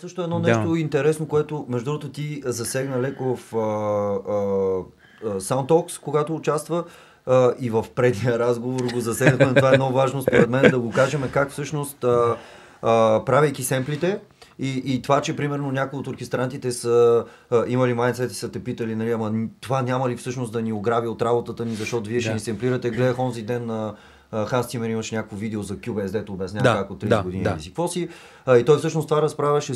също едно нещо да. интересно, което между другото ти засегна леко в а, а, SoundTalks, когато участва а, и в предния разговор го засегнахме. Това е много важно според мен да го кажем как всъщност а, а, правейки семплите, и, и това, че примерно някои от оркестрантите са а, имали майндсет и са те питали, нали, ама това няма ли всъщност да ни ограби от работата ни, защото вие ще ни семплирате. Гледах онзи ден на Ханс Тимер имаше някакво видео за QBS, дето обяснява да, как от 30 да, години да. си какво си. А, и той всъщност това разправяше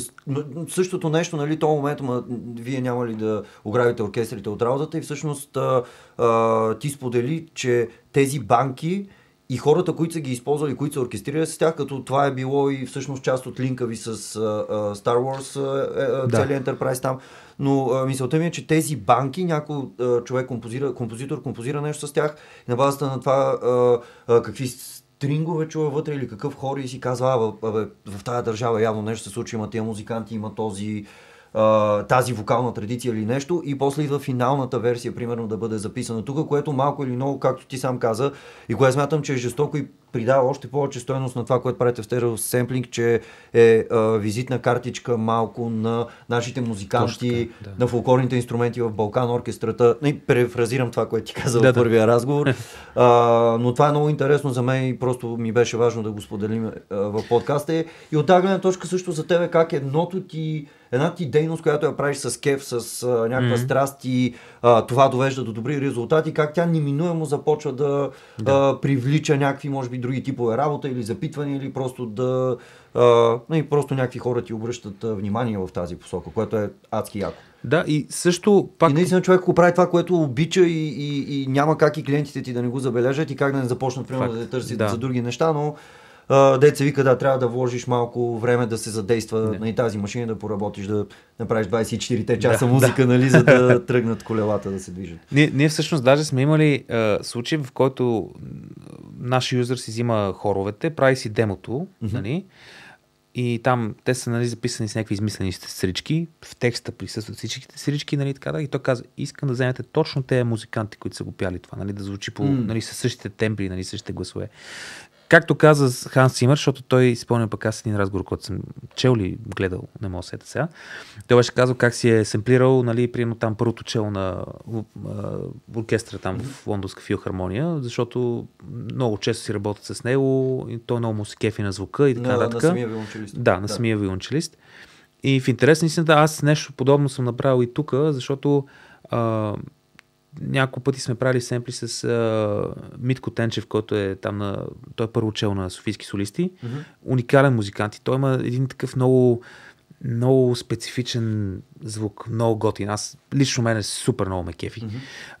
същото нещо, нали, този момент, ма, вие няма ли да ограбите оркестрите от работата и всъщност а, а, ти сподели, че тези банки и хората, които са ги използвали, които са оркестрирали с тях, като това е било и всъщност част от линка ви с uh, Star Wars, uh, да. целият Enterprise там. Но а, мисълта ми е, че тези банки, някой човек композира, композитор композира нещо с тях на базата на това а, а, какви стрингове чува вътре или какъв хор и си казва, а, в, в тази държава явно нещо се случва, има тези музиканти, има този а, тази вокална традиция или нещо и после идва финалната версия, примерно да бъде записана тук, което малко или много, както ти сам каза, и което смятам, че е жестоко и придава още повече стоеност на това, което правите в стерео семплинг, че е а, визитна картичка малко на нашите музиканти, така, да. на фолклорните инструменти в Балкан оркестрата. И префразирам това, което ти каза да, в първия да. разговор. А, но това е много интересно за мен и просто ми беше важно да го споделим а, в подкаста. И от тази гледна точка също за тебе как едното ти една ти дейност, която я правиш с кеф, с а, някаква mm-hmm. страст и а, това довежда до добри резултати, как тя неминуемо започва да, да. А, привлича някакви, може би, други типове работа или запитвания, или просто да. А, и просто някакви хора ти обръщат внимание в тази посока, което е адски яко. Да, и също пак... И наистина човек го прави това, което обича и, и, и няма как и клиентите ти да не го забележат и как да не започнат, примерно, да търсят да. за други неща, но деца вика, да, трябва да вложиш малко време да се задейства на и тази машина, да поработиш, да направиш 24-те часа да, музика, да. нали, за да тръгнат колелата да се движат. Ние, ние всъщност даже сме имали а, случаи, в който наш юзър си взима хоровете, прави си демото, mm-hmm. нали, и там те са нали, записани с някакви измислени срички, в текста присъстват всичките срички, нали, така да, и той каза, искам да вземете точно тези музиканти, които са го пяли това, нали, да звучи по, mm. нали, със същите тембри, нали, същите гласове. Както каза Ханс Симър, защото той спомня пък аз един разговор, който съм чел или гледал, не мога да сета сега. Той беше казал как си е семплирал, нали, примерно там първото чело на оркестра там в Лондонска филхармония, защото много често си работят с него и той много му се кефи на звука и така нататък. На, на самия виолончелист. Да, на да. самия виолончелист. И в интерес на истината, аз нещо подобно съм направил и тук, защото а, няколко пъти сме правили семпли с а, Митко Тенчев, който е там на... Той е първо чел на Софийски солисти. Mm-hmm. Уникален музикант и той има един такъв много много специфичен звук, много готин. Аз лично мен е супер много ме кефи. Mm-hmm.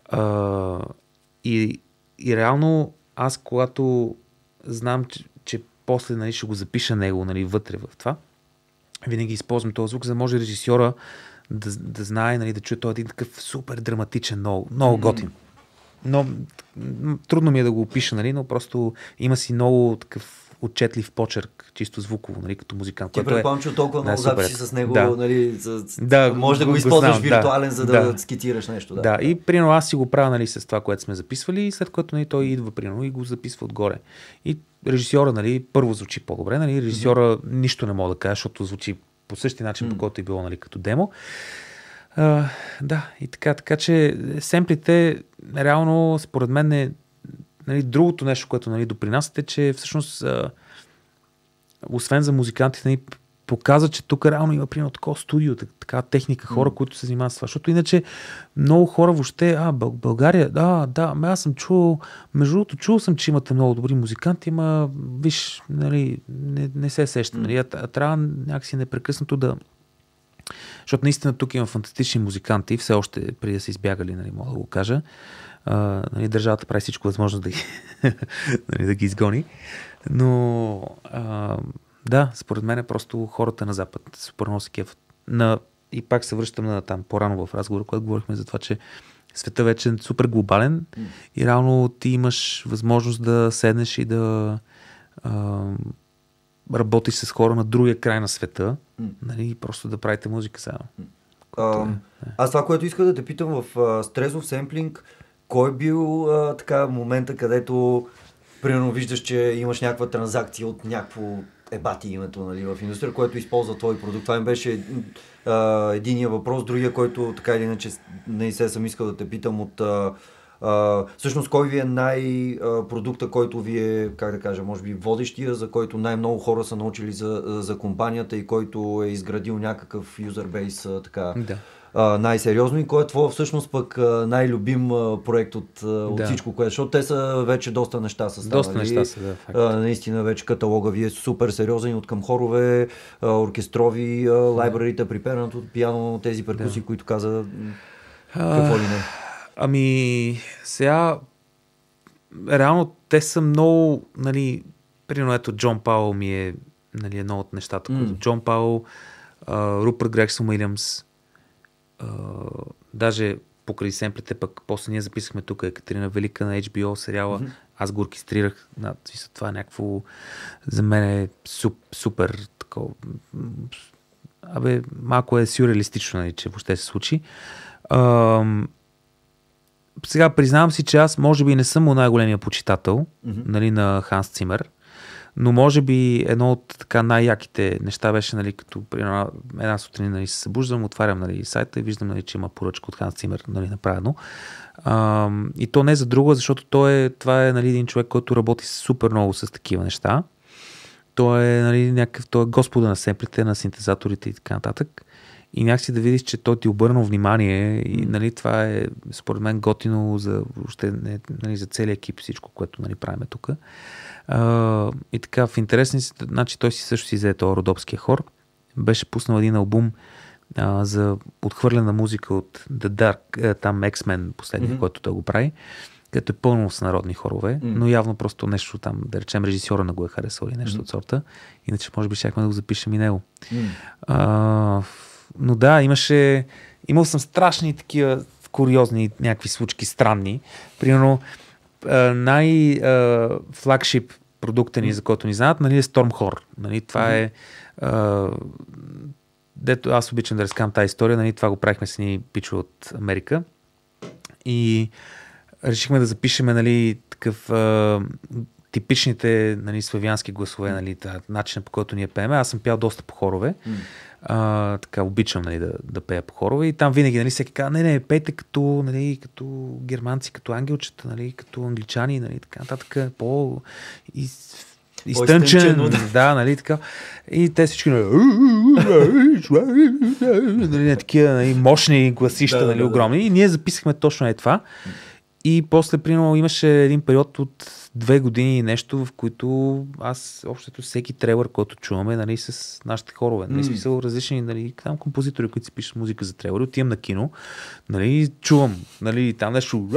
А, и, и реално аз когато знам, че, че после нали, ще го запиша него нали, вътре в това, винаги използвам този звук, за да може режисьора да, да знае, нали, да чуе този един такъв супер драматичен, много, много mm-hmm. готин. Но трудно ми е да го опиша, нали, но просто има си много такъв отчетлив почерк, чисто звуково, нали, като музикант. Ти предполагам, е... че толкова много записи с него, да. нали, за... да, може да го, го използваш знам, виртуален, да, за да, да скицираш нещо. Да, да. и примерно аз си го правя нали, с това, което сме записвали, и след което нали, той идва примерно и го записва отгоре. И режисьора, нали, първо звучи по-добре, нали, режисьора mm-hmm. нищо не мога да кажа, защото звучи по същия начин, mm. по който е било нали, като демо. А, да, и така, така че семплите реално според мен е нали, другото нещо, което нали, допринасят е, че всъщност а, освен за музикантите нали, показва, че тук реално има примерно такова студио, така техника, хора, mm. които се занимават с това. Защото иначе много хора въобще, а, България, да, да, ме аз съм чул, между другото, чул съм, че имате много добри музиканти, ама, виж, нали, не, не се сеща. Mm. Нали, а, трябва някакси непрекъснато да, защото наистина тук има фантастични музиканти, все още преди да са избягали, нали, мога да го кажа. А, нали, държавата прави всичко възможно да ги, нали, да ги изгони. Но а, да, според мен е просто хората на Запад супер много се кефат. На, и пак се връщам на там по-рано в разговора, когато говорихме за това, че света вече е супер глобален mm. и реално ти имаш възможност да седнеш и да а, работиш с хора на другия край на света, mm. нали, и просто да правите музика само. А, е, аз това, което иска да те питам в а, стрезов семплинг, кой е бил а, така момента, където примерно виждаш, че имаш някаква транзакция от някакво е бати името нали, в индустрия, което използва твой продукт. Това им беше а, единия въпрос, другия, който така или иначе не се съм искал да те питам от а, а, всъщност кой ви е най-продукта, който ви е, как да кажа, може би водещия, за който най-много хора са научили за, за компанията и който е изградил някакъв юзербейс така. Да най-сериозно и кой е твой всъщност пък най-любим проект от, от да. всичко, което, защото те са вече доста неща са ставали. Доста неща са, да. Факт. Наистина вече каталога ви е супер сериозен от към хорове, оркестрови, а, лайбрарите, припераното пиано, тези перкуси, да. които каза какво ли не. Ами, сега реално те са много, нали, примерно ето Джон Пауъл ми е нали, едно от нещата, mm. Джон Пауъл, Рупър Грексон Уилямс, даже покрай семплите, пък после ние записахме тук Екатерина Велика на HBO сериала. Mm-hmm. Аз го оркестрирах. Това е някакво за мен е суп, супер такова. Абе, малко е сюрреалистично, нали, че въобще се случи. А, сега признавам си, че аз може би не съм най-големия почитател mm-hmm. нали, на Ханс Цимер но може би едно от така най-яките неща беше, нали, като една, една сутрин нали, се събуждам, отварям нали, сайта и виждам, нали, че има поръчка от Ханс Цимер нали, направено. А, и то не за друго, защото той е, това е нали, един човек, който работи супер много с такива неща. Той е, нали, някакъв, той е господа на семплите, на синтезаторите и така нататък. И някакси да видиш, че той ти обърнал внимание и нали, това е според мен готино за, въобще, нали, за целият екип, всичко, което нали, правиме тук. А, и така, в интересни, значи той си също си взе този родопския хор. Беше пуснал един албум а, за отхвърлена музика от The Dark, там X-Men, последния, mm-hmm. който той го прави, като е пълно с народни хорове, mm-hmm. но явно просто нещо там, да речем, режисьора на го е харесал или нещо mm-hmm. от сорта. Иначе, може би, щяхме да го запишем и него. А, но да, имаше. Имал съм страшни такива куриозни някакви случки, странни. Примерно, най-флагшип продукта ни, за който ни знаят, нали, е Stormhor. Нали, това е а, дето аз обичам да разкам тази история, нали, това го правихме с ни пичо от Америка и решихме да запишем нали, такъв а, типичните нали, славянски гласове, нали, начинът по който ние пееме. Аз съм пял доста по хорове. Mm. А, така обичам нали, да, да пея по хорове и там винаги нали, всеки казва, не, не, пейте като, нали, като германци, като ангелчета, нали, като англичани, нали, така нататък, по из, изтънчен, да, нали, така. И те всички, нали, нали такива нали, мощни гласища, да, нали, да, огромни. И ние записахме точно е това. И после, примерно, имаше един период от две години и нещо, в които аз общото всеки трейлър, който чуваме, нали, с нашите хорове. Нали, mm. смисъл различни, нали, там композитори, които си пишат музика за трейлъри, отивам на кино, нали, чувам, нали, там нещо,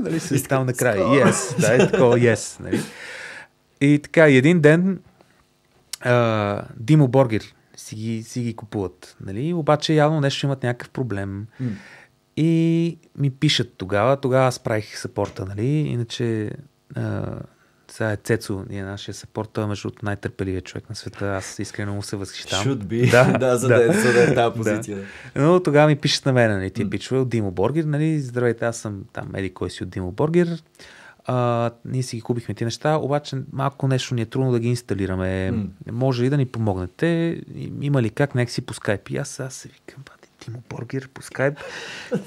нали, с там накрая, yes, да, е такова, yes, нали. И така, и един ден а, Димо Боргер си ги, си ги купуват, нали, обаче явно нещо имат някакъв проблем. Mm. И ми пишат тогава, тогава аз правих сапорта, нали, иначе сега е Цецо, ние нашия съпорт, той е между най-търпеливия човек на света. Аз искрено му се възхищавам. Should be. Да, да, за, да. да, за да е тази позиция. Да. Но тогава ми пишат на мен, нали, тия пичове от Димо Боргер, нали, здравейте, аз съм там, еди кой си от Димо Боргер. А, ние си ги купихме тези неща, обаче малко нещо ни е трудно да ги инсталираме. Mm. Може ли да ни помогнете? Има ли как някак си по скайп? И аз, аз се викам, Тимо Боргер по скайп.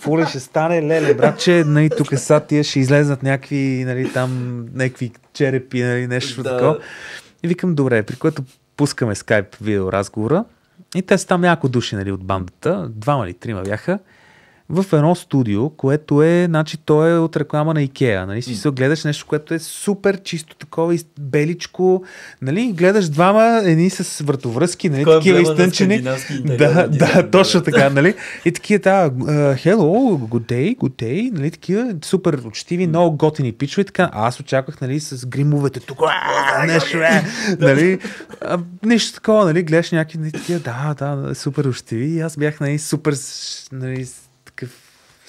Ли ще стане? Леле, братче, нали, тук са тия ще излезнат някакви, нали, там, някакви черепи, нали, нещо да. такова. И викам, добре, при което пускаме скайп видео разговора. И те са там няколко души, нали, от бандата. Двама или трима бяха в едно студио, което е, значи, то е от реклама на Икеа. Нали? Си се гледаш нещо, което е супер чисто такова, и беличко. Нали? Гледаш двама, едни с вратовръзки, нали? такива изтънчени. Да, да, точно така. Нали? И такива, да, hello, good day, good day. Нали? Такива супер учтиви, много готини пичове. Така, аз очаквах нали, с гримовете тук. Нещо, е, нали? Нещо такова, нали? Гледаш някакви нали, такива, да, да, супер учтиви. И аз бях нали, супер нали,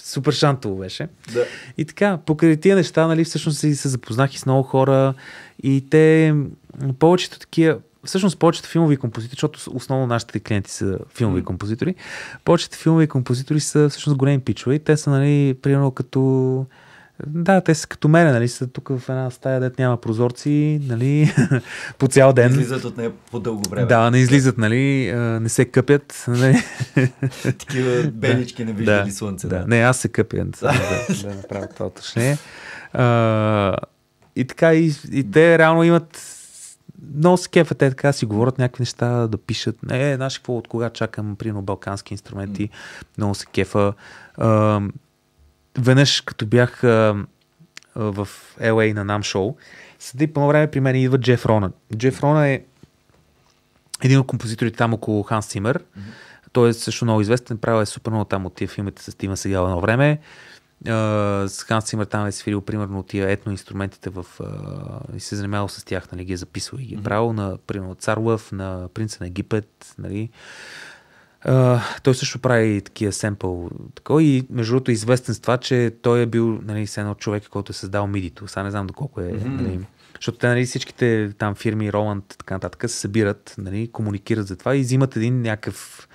супер шантово беше. Да. И така, покрай тия неща, нали, всъщност се, се запознах и с много хора и те, повечето такива, всъщност повечето филмови композитори, защото основно нашите клиенти са филмови mm. композитори, повечето филмови композитори са всъщност големи пичове и те са, нали, примерно като Да, те са като мене, нали, са тук в една стая, дет няма прозорци, нали, по цял ден. Излизат от нея по дълго време. Да, не излизат, нали, не се къпят, нали. Такива белички не виждали слънце. Да. Не, аз се къпя, да, да, да направя това уточнение. И така, и, и те реално имат много се кефа, те така си говорят някакви неща, да пишат. Не, знаеш какво, от кога чакам, примерно, балкански инструменти, mm. много се кефа. А, веднъж, като бях а, в LA на нам шоу, седи по време при мен идва Джеф Рона. Джеф Рона е един от композиторите там около Ханс Цимер. Mm-hmm. Той е също много известен, правил е супер много там от тия филмите с Стивен Сегал едно време. Uh, с Ханс Цимер там е свирил примерно тия етно инструментите в, uh, и се занимавал с тях, нали, ги е записвал и ги е правил на, примерно, Цар Лъв, на Принца на Египет, нали. Uh, той също прави такива семпъл. Тако, и между другото е известен с това, че той е бил нали, с едно човек, който е създал мидито. Сега не знам доколко е. Mm-hmm. Нали, защото те, нали, всичките там фирми, Роланд, така нататък, се събират, нали, комуникират за това и взимат един някакъв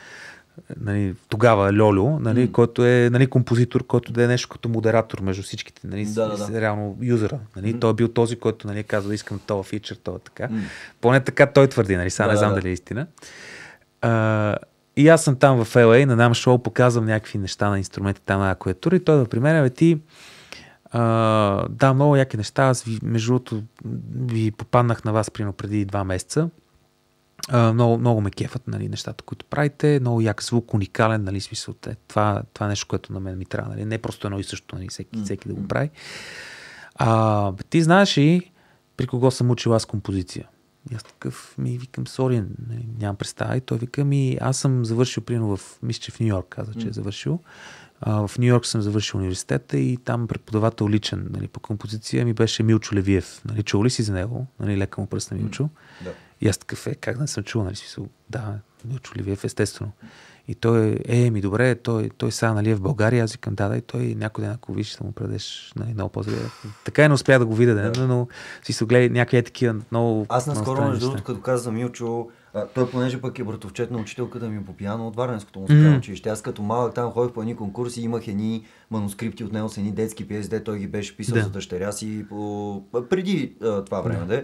нали, тогава Льолю, нали, mm. който е нали, композитор, който да е нещо като модератор между всичките, нали, да, да, да. реално юзера. Нали. Mm. Той е бил този, който нали, казва, да искам това фичър, това така. Mm. Поне така той твърди, нали, сега да, не знам да, дали е истина. А, и аз съм там в LA, на нам шоу, показвам някакви неща на инструменти там на клавиатура и той да при мен, ти, а, да, много яки неща. Аз ви, между другото, ви попаднах на вас примерно преди два месеца. А, много, много ме кефат нали, нещата, които правите. Много як звук, уникален, нали, смисъл. Е, това, това е нещо, което на мен ми трябва. Нали. Не е просто едно и също, нали, всеки, всеки да го прави. А, ти знаеш и при кого съм учил аз композиция? И аз такъв ми викам, сори, нямам представа. И той вика ми, аз съм завършил, примерно в, мисля, че в Нью Йорк каза, че е завършил. А, в Нью Йорк съм завършил университета и там преподавател личен нали, по композиция ми беше Милчо Левиев. Нали, чул ли си за него? Нали, лека му пръст на Милчо. Да. И аз такъв е, как да не съм чул, нали, смисъл, да, Милчо Левиев, естествено. И той е, ми добре, той, той сега нали, е в България, аз викам, да, да, и той някой ден, ако виж, ще му предеш нали, много по-зле. Така и не успя да го видя, да. но, си се гледа някакви е такива много. Аз наскоро, между другото, като каза за Милчо, а, той понеже пък е братовчет на учителката ми по пиано от Варненското музикално mm. училище. Аз като малък там ходих по едни конкурси, имах едни манускрипти от него с едни детски пиеси, де той ги беше писал да. за дъщеря си по... преди а, това време, да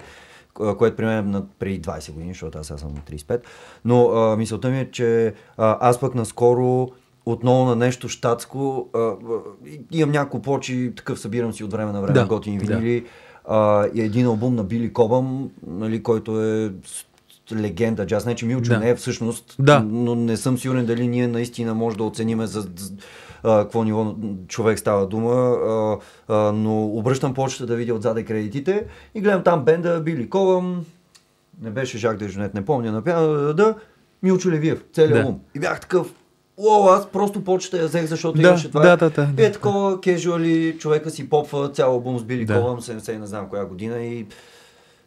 което при мен преди 20 години, защото аз съм на 35. Но а, мисълта ми е, че а, аз пък наскоро отново на нещо щатско. А, имам няколко плочи, такъв събирам си от време на време да, готини винили. Да. А, и един албум на Били Кобъм, нали, който е легенда джаз. Че Милчо да. не е всъщност, да. но не съм сигурен дали ние наистина може да оцениме за, какво ниво човек става дума, а, а, но обръщам почта да видя отзаде кредитите и гледам там бенда Били Ковам, не беше Жак Дежонет, не помня, на да, да, Милчо Левиев, целият да. албум. И бях такъв, О, аз просто почта я взех, защото да, имаше това. Да, да, да, е такова, кежуали, човека си попва цял албум с Били да. Ковам, 70 не знам коя година и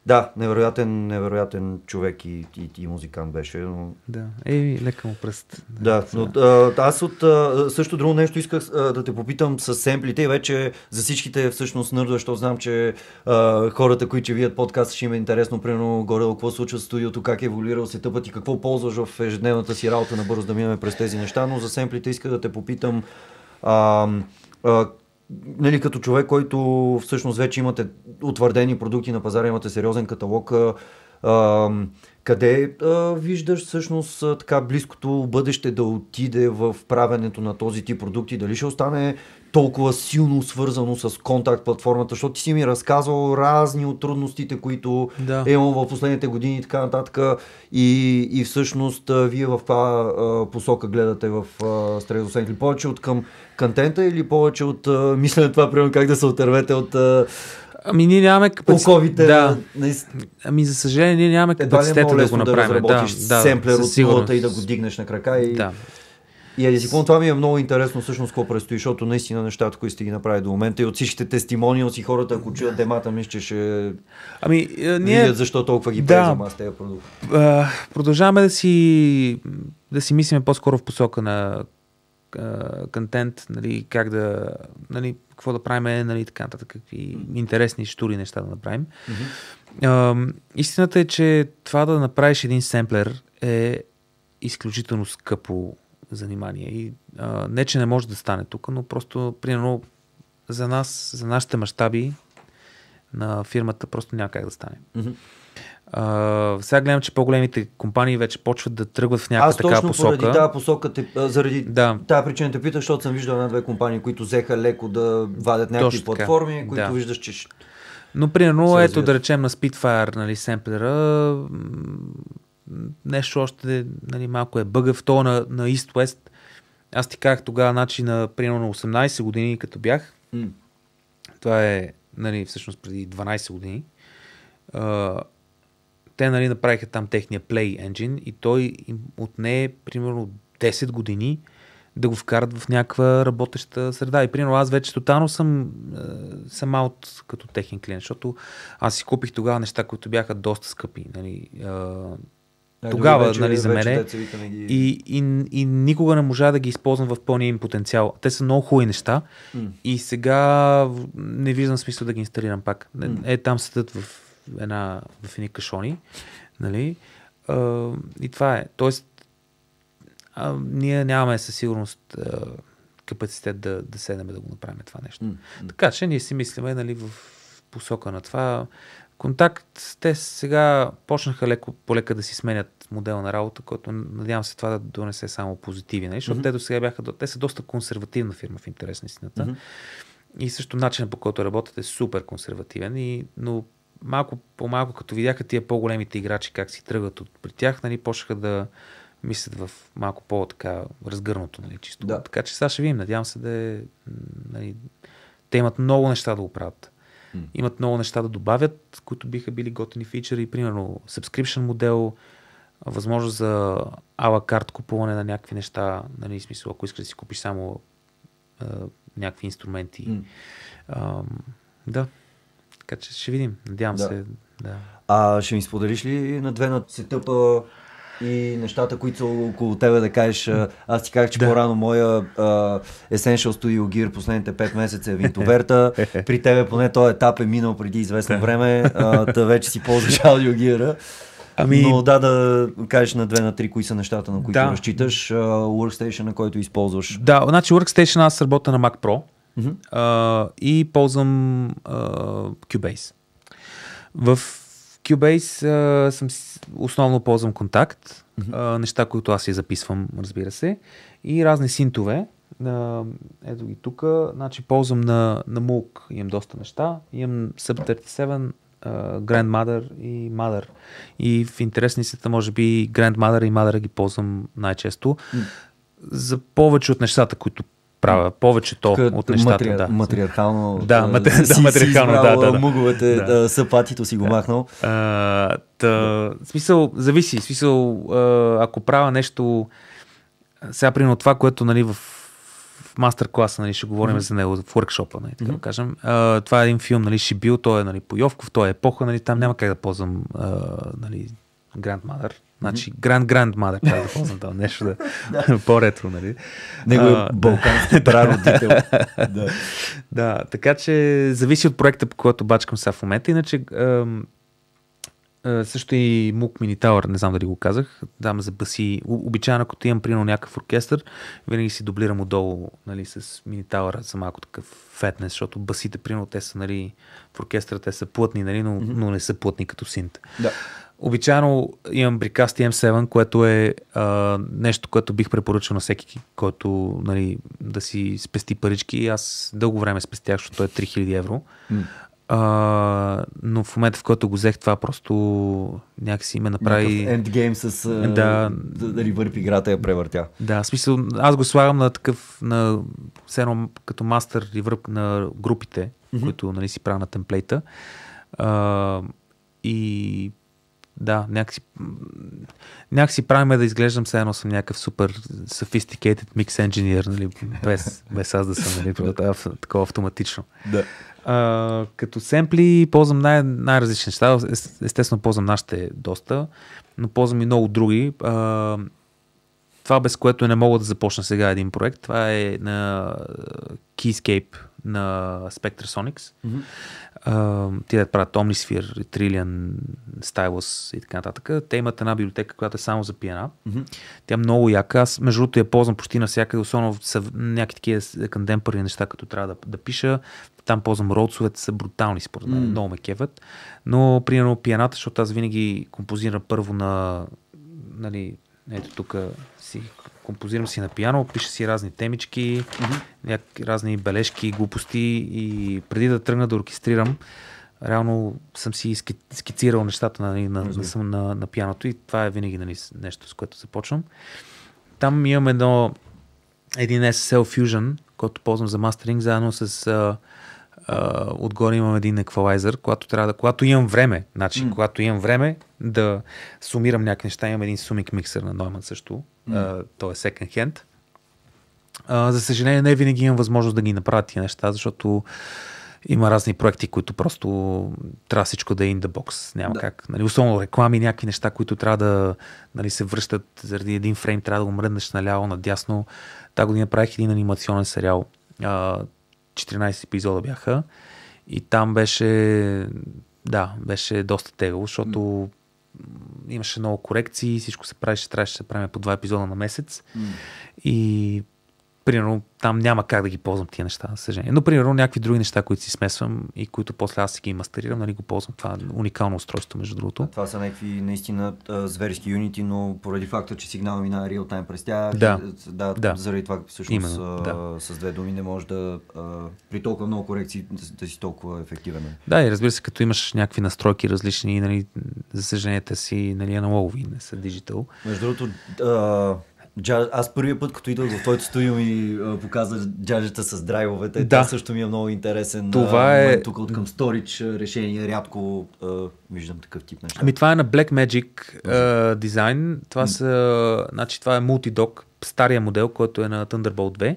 да, невероятен, невероятен човек и, и, и музикант беше. Но... Да, ей, лека му пръст. Да, но а, аз от а, също друго нещо исках а, да те попитам с семплите и вече за всичките всъщност нърда, защото знам, че а, хората, които че вият подкаст, ще им е интересно, примерно, горе какво случва в студиото, как е еволюирал сетъпът и какво ползваш в ежедневната си работа на бързо да минем през тези неща, но за семплите исках да те попитам а, а, нали, като човек, който всъщност вече имате утвърдени продукти на пазара, имате сериозен каталог, а, къде а, виждаш всъщност а, така близкото бъдеще да отиде в правенето на този тип продукти? Дали ще остане толкова силно свързано с контакт платформата, защото ти си ми разказал разни от трудностите, които да. е имал в последните години и така нататък. И, и всъщност вие в каква посока гледате в Стрезосенк? Или повече от към контента или повече от мислене това, примерно как да се отървете от Ами ние нямаме капацитет. Да. Ами за съжаление ние нямаме капацитет да го направим. Да, да, семплер от нулата и да го дигнеш на крака. И... Да. И езикон, това ми е много интересно всъщност какво предстои, защото наистина нещата, които сте ги направили до момента и от всичките тестимониалси хората, ако чуят демата, мисля, че ще ами, ние... видят защо толкова ги да, аз тези продукти. Продължаваме да си, да си мислиме по-скоро в посока на контент, нали, как да, нали, какво да правим, нали, така нататък, какви интересни, штури неща да направим. Mm-hmm. А, истината е, че това да направиш един семплер е изключително скъпо занимание. И а, не, че не може да стане тук, но просто, примерно, за нас, за нашите мащаби на фирмата просто няма как да стане. Мгм. А, сега гледам, че по-големите компании вече почват да тръгват в някаква Аз такава точно посока. поради тази посока, те, заради Да. тази причина те питах, защото съм виждал една-две компании, които взеха леко да вадят някакви Точно така. платформи, които Да. виждаш, че... Но примерно, ето да речем на Spitfire, нали, семплера, нещо още нали, малко е бъгъв, то на, на East-West. Аз ти казах тогава, значи на примерно на 18 години, като бях, М. това е нали, всъщност преди 12 години, а, те нали, направиха там техния Play Engine и той им отне примерно 10 години да го вкарат в някаква работеща среда. И примерно аз вече тотално съм, е, съм аут като техен клиент, защото аз си купих тогава неща, които бяха доста скъпи. Нали, е, Нали, тогава, вече- нали, за вече деца вика не ги- и, и, и никога не можа да ги използвам в пълния им потенциал. Те са много хубави неща М. и сега не виждам смисъл да ги инсталирам пак. Е, М. Е, там седат в, една, в едни кашони. Нали? А, и това е. Тоест, а, ние нямаме със сигурност а, капацитет да, да седнем да го направим това нещо. М. Така че ние си мислиме нали, в посока на това. Контакт, те сега почнаха леко, полека да си сменят модела на работа, който надявам се това да донесе само позитиви, нали? защото Мгм. те до сега бяха, те са доста консервативна фирма в интерес на истината. Мгм. И също начинът по който работят е супер консервативен, и, но малко по-малко, като видяха тия по-големите играчи как си тръгват от при тях, нали, почнаха да мислят в малко по-така разгърнато, нали, чисто. Да. Така че сега ще видим, надявам се да е, нали, те имат много неща да оправят. М. Имат много неща да добавят, които биха били готини фичери, примерно subscription модел, възможност за ала карт купуване на някакви неща, нали, смисъл, ако искаш да си купиш само а, някакви инструменти. М. Ам, да. Така че ще видим. Надявам Да. се. Да. А ще ми споделиш ли на две на сетъпа и нещата, които са около тебе да кажеш, аз ти казах, че Да. по-рано моя а, Essential Studio Gear последните 5 месеца е винтоверта. При тебе поне този етап е минал преди известно време, а, та вече си ползваш аудиогира. Ами- Но да, да кажеш на две на три, кои са нещата, на които Да. разчиташ, а, workstation, на който използваш. Да, значи Workstation аз работя на Mac Pro Мгм. а, и ползвам а, Cubase. В Cubase а, съм основно ползвам контакт, а, неща, които аз си записвам, разбира се, и разни синтове. А, ето ги тук. Значи ползвам на, на Moog, имам доста неща. Имам Sub 37, а, Grandmother и Mother. И в интересни сета, може би Grandmother и Mother ги ползвам най-често. За повече от нещата, които правя, повечето Тук от нещата. матри... да. матриархално. Да, матри- си- да, си матриархално, избрал, да, да, да. Муговете, Да. да. съпатито си го махнал. А, та, в смисъл, зависи. Смисъл, ако правя нещо, сега примерно това, което нали, в, в мастер-класа нали, ще говорим за него, в workshop нали, така да кажем. А, това е един филм, нали, Шибил, той е нали, по Йовков, той е епоха, нали, там няма как да ползвам а, нали, Grandmother. Значи, Grand Grandmother, трябва да ползвам това нещо, да, по-ретро, нали. Него е балкански прародител. да. Да, така че зависи от проекта, по който бачкам сега в момента. Иначе също и Мук Mini Tower, не знам дали го казах, дам за баси. Обичайно, като имам примерно някакъв оркестър, винаги си дублирам отдолу нали, с Mini Tower за малко такъв фетнес, защото басите, примерно, те са нали, в оркестъра, те са плътни, нали, но, но не са плътни като синт. Да. Обичайно имам Bricast M7, което е а, нещо, което бих препоръчал на всеки, който нали, да си спести парички. Аз дълго време спестях, защото той е 3000 евро. А, но в момента, в който го взех, това просто някакси ме направи... Ендгейм с Да. да, ревърп играта я превъртя. Да, в смисъл, аз го слагам на такъв, на, едно като мастър ревърп на групите, mm-hmm. които нали, си правя на темплейта. А, и да, някакси, някакси правиме да изглеждам все едно съм някакъв супер sophisticated mix engineer, нали, без, без аз да съм нали, такова автоматично. Да. А, като семпли ползвам най- най-различни неща. Ес- Естествено ползвам нашите доста, но ползвам и много други. А, това без което не мога да започна сега един проект, това е на Keyscape на Spectre Sonics. Ти да правят Omnisphere, Trillion, Stylus и така нататък. Те имат една библиотека, която е само за пиана. Мгм. Тя е много яка. Аз, между другото, я ползвам почти навсякъде, особено съв... някакви такива кандемпърни неща, като трябва да, да пиша. Там ползвам ролцовете, са брутални според мен, М. много ме кеват. Но, примерно, пианата, защото аз винаги композирам първо на, нали, ето тук си композирам си на пиано, пиша си разни темички, някакви разни бележки, глупости и преди да тръгна да оркестрирам, реално съм си ски, скицирал нещата на, на, Разбира. на, на, на пианото и това е винаги нали, нещо, с което започвам. Там имам едно, един SSL Fusion, който ползвам за мастеринг, заедно с а, а, отгоре имам един еквалайзър, когато, трябва да, когато имам време, значи, М. когато имам време да сумирам някакви неща, имам един сумик миксър на Neumann също, а, той е second hand. А, за съжаление, не винаги имам възможност да ги направя тия неща, защото има разни проекти, които просто трябва всичко да е in the box. Няма Да. как. Нали, особено реклами, някакви неща, които трябва да нали, се връщат заради един фрейм, трябва да го мръднеш наляво, надясно. Та година правих един анимационен сериал. А, 14 епизода бяха. И там беше, да, беше доста тегаво, защото м, имаше много корекции, всичко се правеше, трябваше да се правим по два епизода на месец. М. И примерно там няма как да ги ползвам тия неща, за съжаление. Но примерно някакви други неща, които си смесвам и които после аз си ги мастерирам, нали го ползвам. Това е уникално устройство, между другото. Това са някакви наистина зверски юнити, но поради факта, че сигнал мина реал тайм през тях, Да. да, Да. заради това всъщност Именно, да. с две думи не може да при толкова много корекции да, да си толкова ефективен. Да, и разбира се, като имаш някакви настройки различни, нали, за съжаление, те си нали, аналогови, не са диджитал. Между другото, джаз, аз първия път, като идвах в твоето студио ми а, показа джаджета с драйвовете. Да. Това също ми е много интересен. Това а, е- Тук от към сторич решение, рядко а, виждам такъв тип неща. Ами това е на Blackmagic uh, дизайн. Това, са, значи, това е мултидок, стария модел, който е на Thunderbolt 2.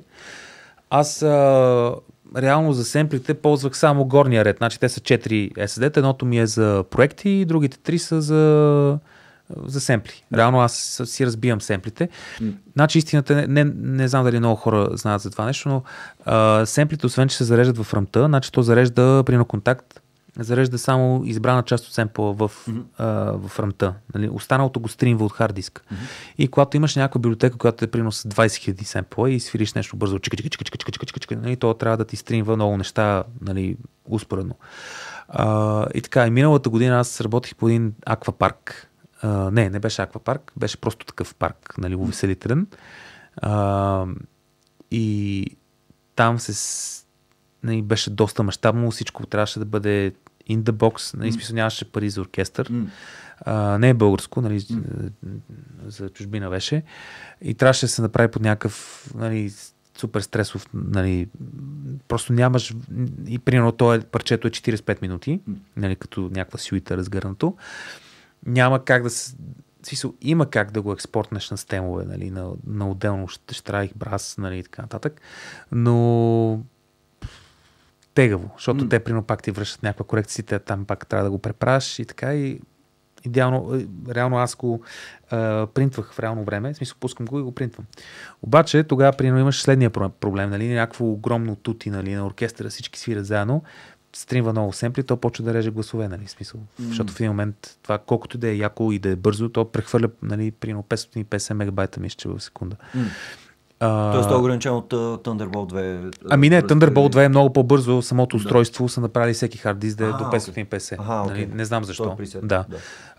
Аз а, реално за семплите ползвах само горния ред. Значи те са 4 SSD. Едното ми е за проекти другите 3 са за, за семпли. Реално аз си разбивам семплите. Значи истината, е, не, не, знам дали много хора знаят за това нещо, но а, семплите, освен че се зареждат в ръмта, значи то зарежда при на контакт, зарежда само избрана част от семпла в, mm-hmm. а, в ръмта. Нали? Останалото го стримва от хард диск. Mm-hmm. И когато имаш някаква библиотека, която е примерно 20 000 семпла и свириш нещо бързо, чика, чика, чика, чика, чика, чика, чика, нали? то трябва да ти стримва много неща нали, успоредно. А, и така, и миналата година аз работих по един аквапарк, а, не, не беше аквапарк, беше просто такъв парк, нали, увеселителен. А, и там се нали, беше доста мащабно, всичко трябваше да бъде in the box, нали, смисъл нямаше пари за оркестър. М. А, не е българско, нали, за чужбина беше. И трябваше да се направи под някакъв нали, супер стресов, нали, просто нямаш, и примерно то е, парчето е 45 минути, нали, като някаква сюита разгърнато. Няма как да се, смисъл, има как да го експортнеш на стемове, нали, на, на отделно штрайк, брас, нали, и така нататък, но тегаво, защото М. те, примерно, пак ти връщат някаква корекция, те там пак трябва да го преправиш и така и идеално, е, реално аз го а, принтвах в реално време, в смисъл пускам го и го принтвам. Обаче тогава, примерно, имаш следния про- проблем, нали, някакво огромно тути, нали, на оркестъра, всички свирят заедно, стримва много семпли, то почва да реже гласове, нали, смисъл. М. Защото в един момент това, колкото да е яко и да е бързо, то прехвърля, нали, примерно 550 мегабайта, мисля, че в секунда. М. А, Тоест, той е ограничен от а, Thunderbolt 2. Ами не, Thunderbolt или- 2 е много по-бързо, самото Да. устройство са направили всеки хард диск да е до окей. 550. Аха, нали? Не знам защо. е Да. да.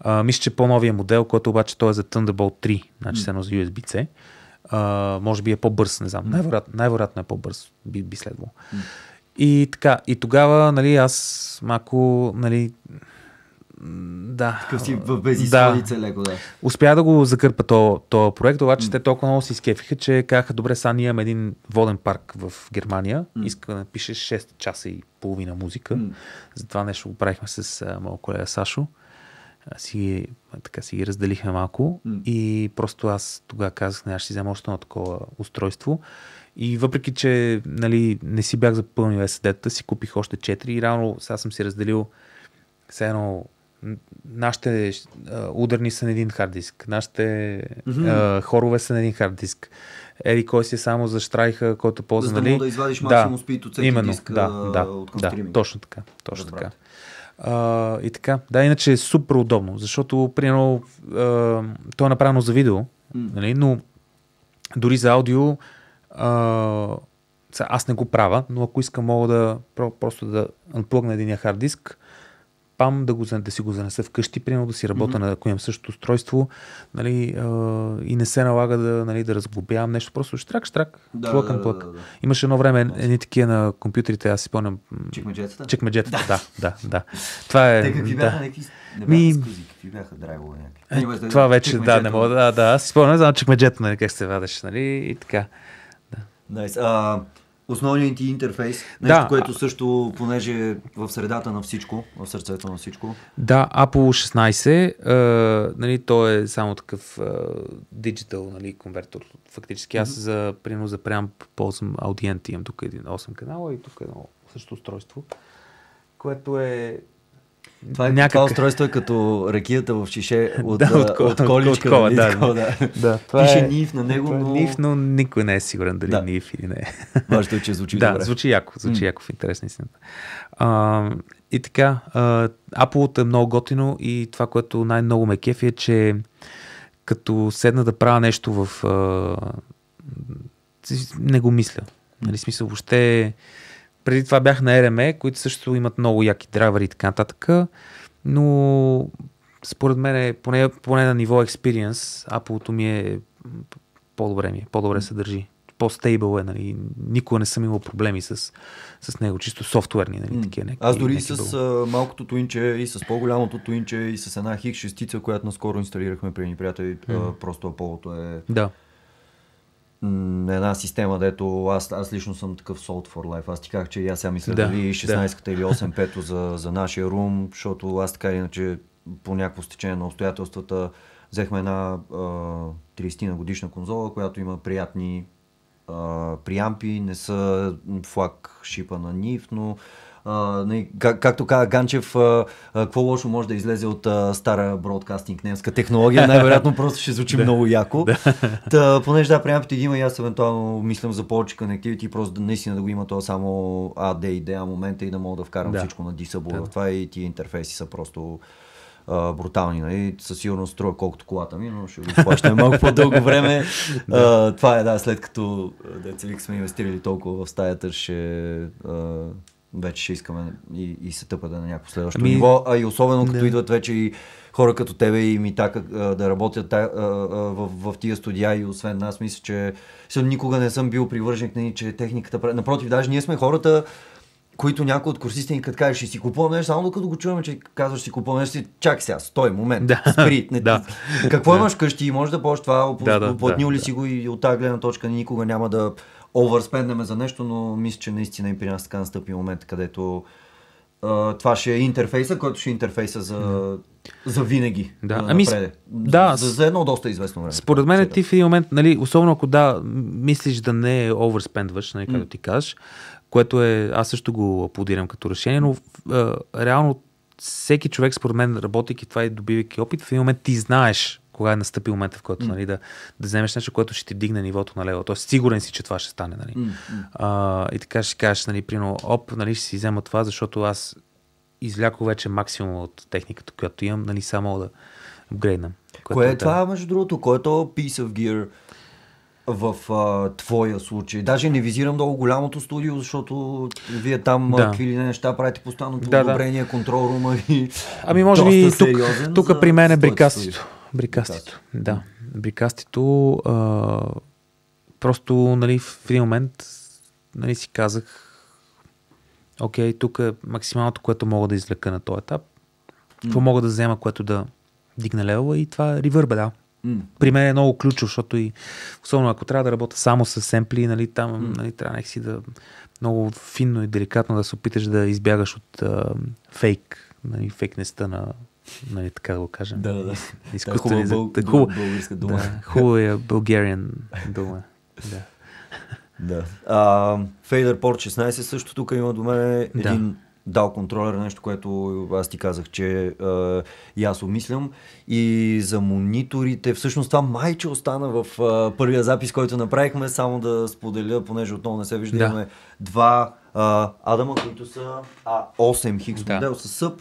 А, мисля, че по-новия модел, който обаче той е за Thunderbolt 3, значи се едно за USB-C. А, може би е по-бърз, не знам. Най-вероятно, най-вероятно е по-бърз, би, би следвало. И така, и тогава, нали, аз малко, нали, да. Такъв си в без Да. леко, да. Успя да го закърпа този то проект, обаче те толкова много се изкефиха, че казаха, добре, сега ние имаме един воден парк в Германия, иска да напише 6 часа и половина музика. М. За това нещо го правихме с а, моят колега Сашо. А, Си, така си ги разделихме малко М. и просто аз тогава казах, не, аз ще взема още едно такова устройство. И въпреки, че нали, не си бях запълнил SSD-та, си купих още 4 и реално сега съм си разделил все едно нашите а, ударни са на един хард диск, нашите а, хорове са на един хард диск. Еди кой си е само за штрайха, който ползва, За да нали? мога да извадиш максимум спид от всеки именно, диск, да, да, от към да, стриминг. точно така, точно Разбрах. така. А, и така, да, иначе е супер удобно, защото, примерно, а, то е направено за видео, нали, но дори за аудио, а, сега, аз не го правя, но ако искам мога да про- просто да unplugна един хард диск, пам да, го, да си го занеса вкъщи, примерно да си работя, на, ако имам същото устройство, нали, а, и не се налага да, нали, да разглобявам нещо, просто штрак, штрак, Да, плък, да, да, плък. да, да. Имаше едно време едни такива на компютрите, аз си спомням, Чекмеджетата? чекмеджетата, да, да, да. Това е, Те какви да. бяха някакви... Не Ми- бяха скъзи, какви бяха драйвове някакви. Е, това вече, да, не мога да, да, аз си спомням, знам чекмеджета, нали, как се вадеш, нали, и така. Nice. А, основният ти интерфейс, нещо, Да. което също, понеже е в средата на всичко, в сърцето на всичко. Да, Apple 16, а, нали, то е само такъв digital нали, конвертор. Фактически аз за, примерно за преамп ползвам Audient, имам тук един 8 канала и тук едно също устройство, което е Това, е, Някак- това устройство е като ракията в шише от, Да, от кола- от количка. от кола, нали, да. такова, да. Да, това Пише е- NIF на него, е но NIF, но никой не е сигурен дали Да. да. NIF или не. важното е, че звучи да, добре. звучи яко, звучи яко в интерес на истината. А, и така, а, Apple е много готино и това, което най-много ме кефи е, че като седна да правя нещо в... А, не го мисля. Нали, смисъл, въобще... Преди това бях на RME, които също имат много яки драйвери и така нататък, но според мен, е, поне, поне на ниво experience, Apple-то ми е по-добре ми, е, по-добре се държи. По-стейбъл е, нали. Никога не съм имал проблеми с, с него, чисто софтуерни, нали, такива някакви. Аз дори някакви с бъл- малкото туинче и с по-голямото туинче и с една хик шестица, която наскоро инсталирахме при ни приятели, просто Аполото е Да. Една система, дето аз, аз лично съм такъв sold for life. Аз ти казах, че аз сега мисля Да, дали 16-та или 8-5 за, за нашия рум, защото аз така или иначе по някакво стечение на обстоятелствата взехме една а, 30 на годишна конзола, която има приятни а, приампи, не са флаг шипа на нив, но а, как, както каза Ганчев, а, а, какво лошо може да излезе от а, стара бродкастинг немска технология, най-вероятно просто ще звучи много яко. Та, понеже да, приампите ги има и аз евентуално мислям за повече connectivity, просто да, наистина да го има това само AD и DA момента и да мога да вкарам Да. всичко на Disable. Да. Това и тия интерфейси са просто а, брутални. Нали? Със сигурност струва колкото колата ми, но ще го плащаме малко по-дълго време. а, това е, да, след като деца сме инвестирали толкова в стаята, ще а, вече ще искаме и, и се тъпа да на някакво следващо Ами, ниво, а и особено като да. идват вече и хора като тебе и Митака да работят а, а, в, в тия студия и освен нас, мисля, че съм, никога не съм бил привърженик, нали, че техниката... Напротив, даже ние сме хората, които някой от курсистите ни като каже, ще си купувам нещо, само докато го чуваме, че казваш, си купувам нещо, чакай сега, стой, момент, Да. спри. Не, Да. Какво имаш вкъщи? Може да почнеш това, Да, да, оплътнил да, ли да. си го и от тази гледна точка никога няма да овърспендаме за нещо, но мисля, че наистина и при нас така настъпи момент, където а, това ще е интерфейса, който ще е интерфейса за, за винаги. Да. Ами, напреде. да, за, за едно доста известно време. Според мен ти в един момент, нали, особено ако да, мислиш да не оверспендваш, нали, както ти кажеш, което е, аз също го аплодирам като решение, но а, реално всеки човек, според мен, работейки това и добивайки опит, в един момент ти знаеш кога е настъпил момента, в който нали, да, да вземеш нещо, което ще ти дигне нивото на лево. Тоест, сигурен си, че това ще стане. Нали. М, А, и така ще кажеш, нали, примерно, оп, нали, ще си взема това, защото аз извлякох вече максимум от техниката, която имам, нали, само да апгрейднам. което Кое е да. това, между другото? Кое е piece of gear в а, твоя случай? Даже не визирам много голямото студио, защото вие там Да. какви ли не неща правите постоянно по Да, да. контрол рума и Ами може би тук, тук при мен е твоето брикастито. да. Брикастито, а, просто, нали, в един момент, нали, си казах, окей, тук е максималното, което мога да извлека на този етап. Какво мога да взема, което да дигне левела и това е ревърба, да. При мен е много ключово, защото и особено ако трябва да работя само с семпли, нали, там нали, трябва някакси да много финно и деликатно да се опиташ да избягаш от а, фейк, нали, фейкнеста на нали, така да го кажем. Да, да, да. Изкуствен Хубава бъл- Да, хубава- българска дума. Да, хубава е Bulgarian дума. Да. Да. А, Fader Port 16 също тук има до мен Да. един дал контролер, нещо, което аз ти казах, че а, и аз обмислям. И за мониторите, всъщност това майче остана в а, първия запис, който направихме, само да споделя, понеже отново не се вижда, Да. имаме два а, Адама, които са а, 8 хикс Да. модел с съп.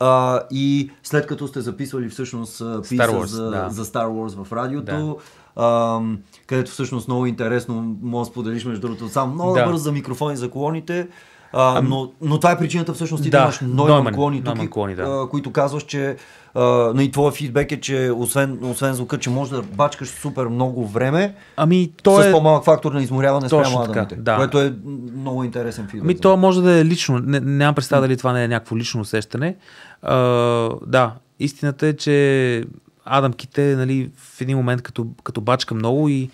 А, и след като сте записвали всъщност а, писа Wars, за, да. за Star Wars в радиото, ам, където всъщност много интересно може да споделиш между другото само много Да. да. бързо за микрофони за колоните. А, но, но това е причината всъщност ти да, Да, имаш Neumann, колони тук, да. а, които казваш, че а, нали, твоя фидбек е, че освен, освен звука, че можеш да бачкаш супер много време, Ами, то с е... по-малък фактор на изморяване спрямо адамите, да. което е много интересен фидбек. Ами то може да е лично. Не, нямам представа дали това не е някакво лично усещане. А, да, истината е, че Адамките, нали, в един момент като, като бачка много и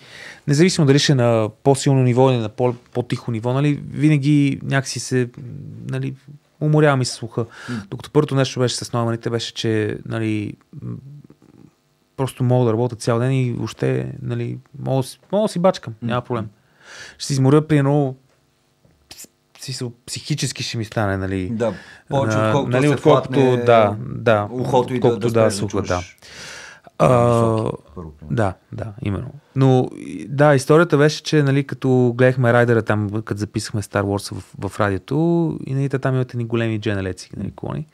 независимо дали ще е на по-силно ниво или на по- по-тихо ниво, нали, винаги някакси се, нали, уморява ми се слуха. Докато първото нещо беше с номерите, беше, че, нали, просто мога да работя цял ден и въобще, нали, мога, да си- мога да си бачкам, няма проблем. Ще си изморя, примерно, си, психически ще ми стане, нали? Да, повече отколкото нали, отколкото, да, да, ухото и да, отколкото да, да, спреш слуха, да. чуваш А, високи, първо, примерно. да, да, именно. Но да, историята беше, че нали, като гледахме райдера там, като записахме Star Wars в, в радиото, и нали, там имат едни големи дженелеци, нали, колони.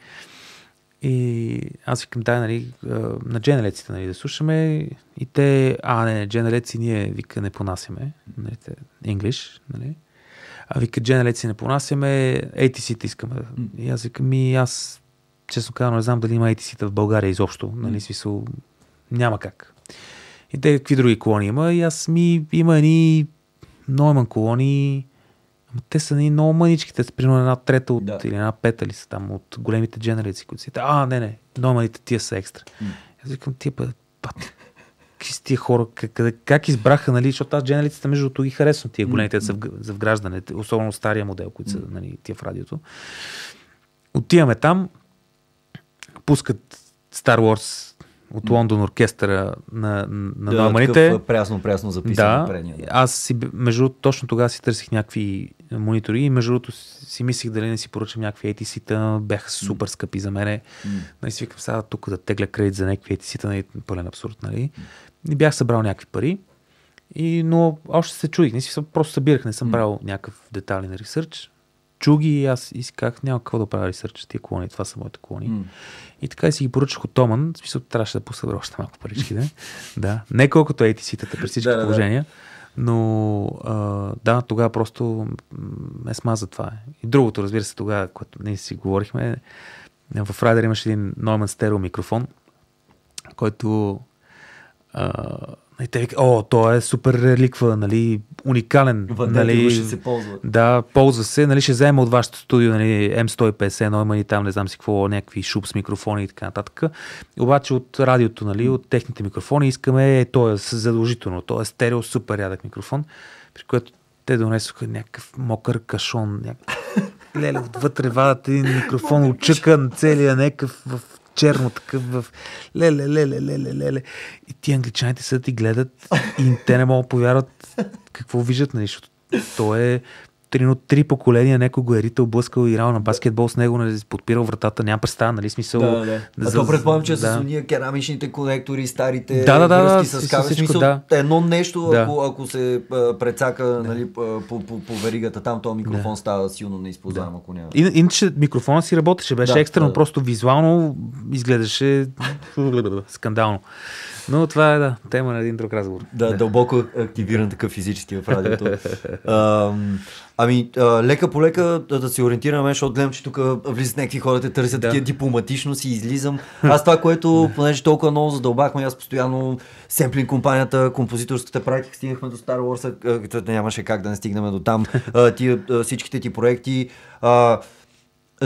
И аз викам, дай, нали, а, на дженелеците нали, да слушаме. И те, а, не, дженелеци ние, вика, не понасяме. Нали, те, English, нали. А вика, дженелеци не понасяме, ATC-та искаме. И аз викам, ми, аз, честно казано, не знам дали има ATC-та в България изобщо. Нали, смисъл, няма как. И те какви други колони има? И аз ми има едни Нойман колони, те са ни много мъничките, примерно една трета от, Да. или една пета ли са там от големите дженерици, които си. А, не, не, Нойманите тия са екстра. Аз викам, тия па, пати, какви са тия хора, как, как, избраха, нали, защото аз дженериците между другото ги харесвам, тия големите за, вг- за вграждане, особено стария модел, които са, нали, тия в радиото. Отиваме там, пускат Star Wars от Лондон оркестъра на, на Да, Нойманите. такъв прясно-прясно записан Да, предния. Да. аз си, между другото, точно тогава си търсих някакви монитори и между другото си мислих дали не си поръчам някакви ATC-та, бяха супер скъпи за мене. Нали си викам сега тук да тегля кредит за някакви ATC-та, нали, пълен абсурд, нали. И бях събрал някакви пари, и, но още се чудих, не си просто събирах, не съм правил някакъв детален ресърч. Чу ги и аз и си казах, няма какво да правя ресърч, тия колони, това са моите колони. М. И така и си ги поръчах от Томан, в смисъл трябваше да посъбера още малко парички, да. да. Не колкото ATC-тата при всички Да, да, да. положения, но а, да, тогава просто ме смаза това. И другото, разбира се, тогава, когато ние си говорихме, в Райдер имаше един Neumann стерео микрофон, който а, и те вика, о, той е супер реликва, нали, уникален. Вадете нали, ще се ползва. да, ползва се, нали, ще взема от вашето студио, нали, М150, но има и там, не знам си какво, някакви шупс микрофони и така нататък. Обаче от радиото, нали, от техните микрофони искаме, е, то е задължително, то е стерео, супер рядък микрофон, при което те донесоха някакъв мокър кашон, някакъв... Леле, отвътре вадат един микрофон, очъкан целия, някакъв в черно такъв в леле, леле, леле, леле. И ти англичаните седят и гледат и те не могат повярват какво виждат, нали, защото то е Трино, три поколения, някой го е ритал, блъскал, играл на баскетбол с него, нали, подпирал вратата, няма представа, нали, смисъл. Да, да, да. А за- то предполагам, че да. с уния керамичните конектори, старите Да, да, да, връзки да, с кабел. всичко, Смисъл, да. едно нещо, Да. ако, ако се прецака нали, по, по, по, по веригата, там този микрофон става силно неизползваем, ако няма. И, иначе микрофона си работеше, беше Да, екстрено, да, да. просто визуално изглеждаше скандално. Но това е, да, тема на един друг разговор. Да, дълбоко активиран такъв физически в радиото. Ам, ами, а, лека по лека да, да се ориентираме, защото гледам, че тук влизат някакви хора, те търсят Да. такива дипломатично си излизам. Аз това, което, понеже толкова много задълбахме, аз постоянно семплинг компанията, композиторската практика, стигнахме до Star Wars, а, нямаше как да не стигнем до там. А, тия, а, всичките ти проекти. А,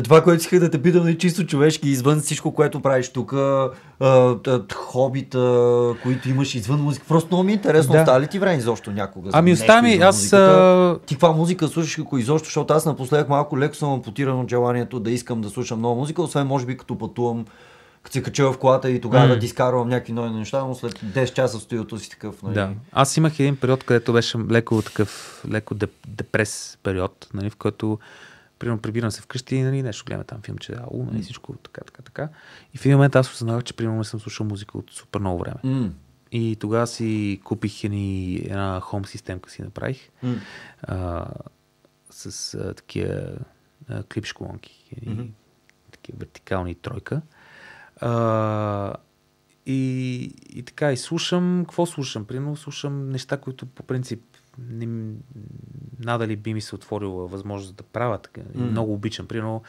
това, което исках да те питам е чисто човешки, извън всичко, което правиш тук, а, а, хобита, които имаш извън музика. Просто много ми е интересно, Да. остава ли ти време изобщо някога? Ами нещо остава ми, извън аз, музиката? Ти каква музика слушаш, ако изобщо, защото аз напоследък малко леко съм ампутиран от желанието да искам да слушам нова музика, освен може би като пътувам, като се кача в колата и тогава М. да ти изкарвам някакви нови неща, но след 10 часа в студиото си такъв. Нали? Да. Аз имах един период, където беше леко такъв, леко деп, депрес период, нали, в който примерно прибирам се вкъщи, нали, нещо гледаме там филм, че ау, нали, всичко така, така, така. И в един момент аз осъзнавах, че примерно не съм слушал музика от супер много време. М. И тогава си купих едни, една хом системка си направих. М. А, с а, такива а, клипш колонки, едни, Мгм. такива вертикални тройка. А, и, и така, и слушам, какво слушам? Примерно слушам неща, които по принцип не, надали би ми се отворила възможност да правя така. И М. Много обичам. Примерно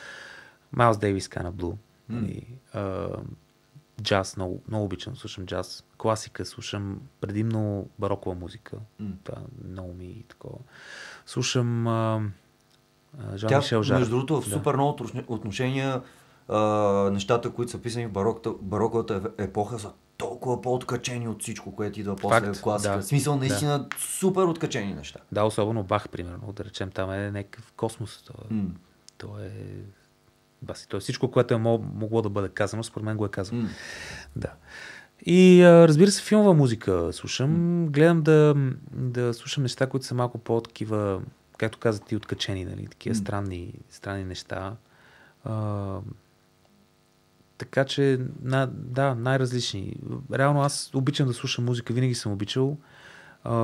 Майлз Дейвис, Kind of Blue. М. И, а, джаз, много, много обичам, слушам джаз. Класика, слушам предимно барокова музика. М. Това много ми е такова. Слушам а, а, Жан Тя, Мишел Жар. между другото, в Да. супер много отношения а, нещата, които са писани в бароката, бароковата епоха са толкова по-откачени от всичко, което идва после Факт, в класика. да. В смисъл, наистина, супер откачени неща. Да, особено Бах, примерно, да речем, там е някакъв космос. То, М. то е... Баси, то е всичко, което е мог- могло да бъде казано, според мен го е казано. М. Да. И разбира се, филмова музика слушам. Гледам да, да слушам неща, които са малко по-такива, както каза ти, откачени, нали? Такива М. странни, странни неща. А, така че, на, да, най-различни. Реално аз обичам да слушам музика, винаги съм обичал. А,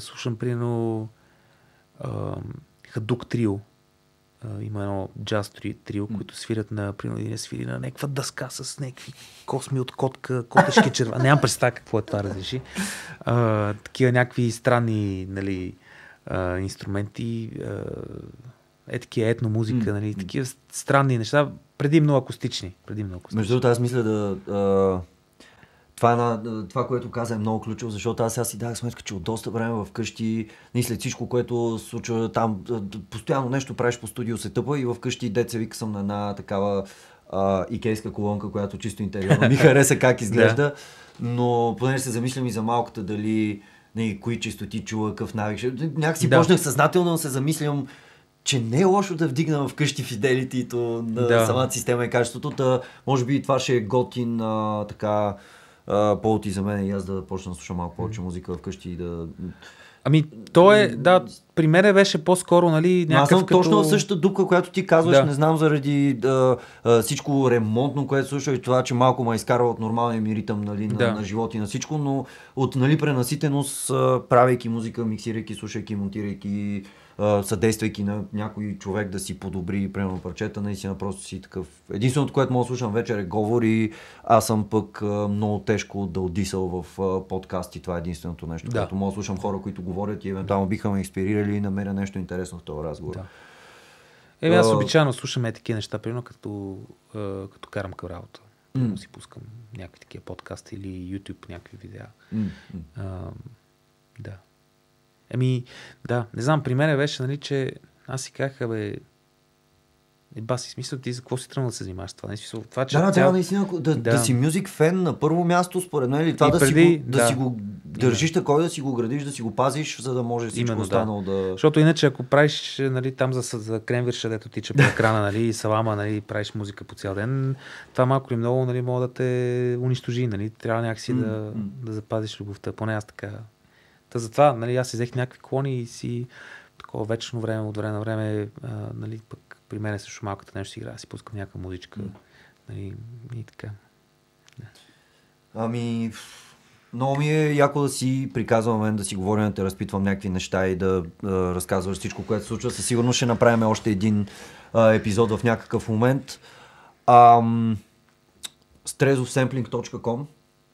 слушам, примерно, Хадук Трио. Има едно джаз три- трио, М. които свирят на, примерно, един свири на някаква дъска с някакви косми от котка, котешки черва. Нямам представа какво е това, разреши. А, такива някакви странни, нали, а, инструменти, а, е такива етномузика, М, нали, такива странни неща, предимно акустични. Предимно акустични. Между другото, аз мисля да... А, това, е една, това, което каза е много ключово, защото аз сега си дах сметка, че от доста време вкъщи, нали, след всичко, което се случва там, постоянно нещо правиш по студио, се тъпа и вкъщи деца вика съм на една такава а, икейска колонка, която чисто интериорно ми хареса как изглежда, но понеже се замислям и за малката дали нали, кои чистоти чува, какъв навик. Някакси Да. почнах съзнателно да се замислям, че не е лошо да вдигна вкъщи фиделитито на Да. самата система и качеството. Та, може би това ще е готин а, така а, повод и за мен и аз да почна да слушам малко повече музика вкъщи и да... Ами, то е, да, при мен беше по-скоро, нали, Но аз някакъв съм като... точно в същата дупка, която ти казваш, Да. не знам заради да, а, всичко ремонтно, което слуша и това, че малко ме изкарва от нормалния ми ритъм нали, на, Да. на живот и на всичко, но от нали, пренаситеност, правейки музика, миксирайки, слушайки, монтирайки, съдействайки на някой човек да си подобри, примерно парчета, наистина просто си такъв. Единственото, което мога да слушам вечер е говори, аз съм пък много тежко да отдисал в подкасти, това е единственото нещо, Да. което мога да слушам хора, които говорят и евентуално биха ме инспирирали и намеря нещо интересно в този разговор. Да. Еми, аз обичайно слушам е такива неща, примерно като, като карам към работа. Mm. си пускам някакви такива подкасти или YouTube някакви видеа. М. А, да. Еми, да, не знам, при мен беше, нали, че аз си казах, бе, е, баси, смисъл ти за какво си тръгнал да се занимаваш това? Не, смисъл, това, че Да, да, цял- трябва наистина да, да. Да. да си мюзик фен на първо място, според мен, или това И да, си преди- го, да, да. си го държиш такова, да си го градиш, да си го пазиш, за да може всичко Именно, да. останало да... Защото иначе, ако правиш нали, там за, за кремвирша, дето тича по екрана, нали, и салама, нали, правиш музика по цял ден, това малко или много нали, може да те унищожи. Нали. Трябва някакси М, да, да запазиш любовта. Поне аз така. Та затова нали, аз взех някакви клони и си такова вечно време, от време на време, а, нали, пък при мен също малката нещо си играе, си пускам някаква музичка. Нали, и така. Ами, много ми е яко да си приказвам мен да си говорим, да те разпитвам някакви неща и да, да разказваш всичко, което се случва. Със сигурност ще направим още един а, епизод в някакъв момент. Ам, strezovsampling.com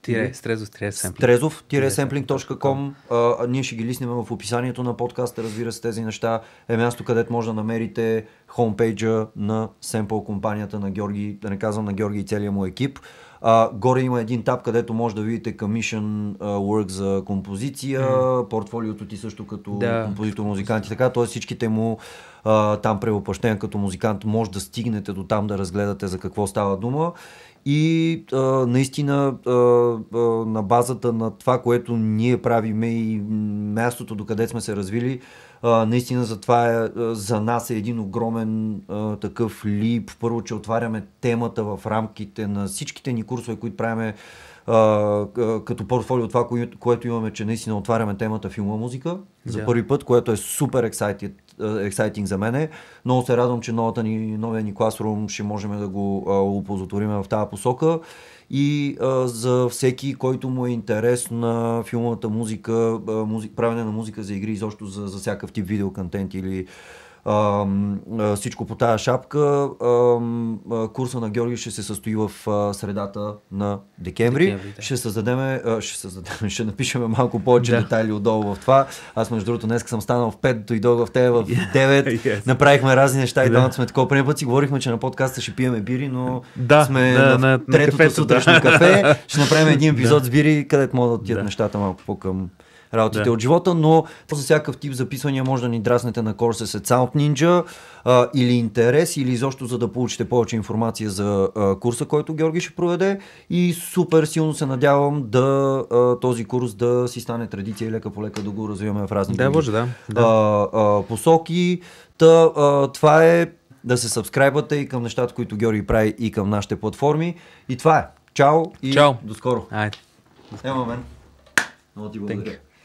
Тире, стрезов, тире. Trezov-sampling.com а, Ние ще ги лиснем в описанието на подкаста, разбира се, тези неща е място, където може да намерите хомпейджа на семпл компанията на Георги, да не казвам на Георги и целия му екип. А, горе има един таб, където може да видите commission work за композиция, портфолиото ти също като Да. композитор, музикант и така, т.е. всичките му а, там превъплъщения като музикант може да стигнете до там да разгледате за какво става дума. И а, наистина а, а, на базата на това, което ние правиме и мястото, докъде сме се развили, а, наистина за това е, за нас е един огромен а, такъв лип. Първо, че отваряме темата в рамките на всичките ни курсове, които правиме като портфолио, това, кое- което имаме, че наистина отваряме темата филма музика. за Да. първи път, което е супер excited, ексайтинг за мене. Много се радвам, че новата ни, новия ни класрум ще можем да го оползотворим в тази посока. И а, за всеки, който му е интерес на филмовата музика, а, музик, правене на музика за игри, изобщо за, за всякакъв тип видеоконтент или а, всичко по тая шапка. А, курса на Георги ще се състои в а, средата на декември. Декември, да. Ще създадем, а, ще създадем, ще напишем малко повече Да. детайли отдолу в това. Аз между другото днес съм станал в 5, дойдох в тебе в 9. Yes. Направихме разни неща и Да. двамата сме такова. Преди път си говорихме, че на подкаста ще пиеме бири, но Да, сме да, на, на- на третото кафето, сутрешно да. кафе. Ще направим един епизод с бири, където могат да отидат Да. нещата малко по-към работите Да. от живота, но за всякакъв тип записвания може да ни драснете на Courses at Sound Ninja а, или интерес, или изобщо за да получите повече информация за а, курса, който Георги ще проведе и супер силно се надявам да а, този курс да си стане традиция и лека по лека да го развиваме в разни Да, може, да. да. а, а, посоки. Та, а, това е да се сабскрайбвате и към нещата, които Георги прави и към нашите платформи. И това е. Чао и Чао. до скоро. Айде. Ема мен. Много ти благодаря.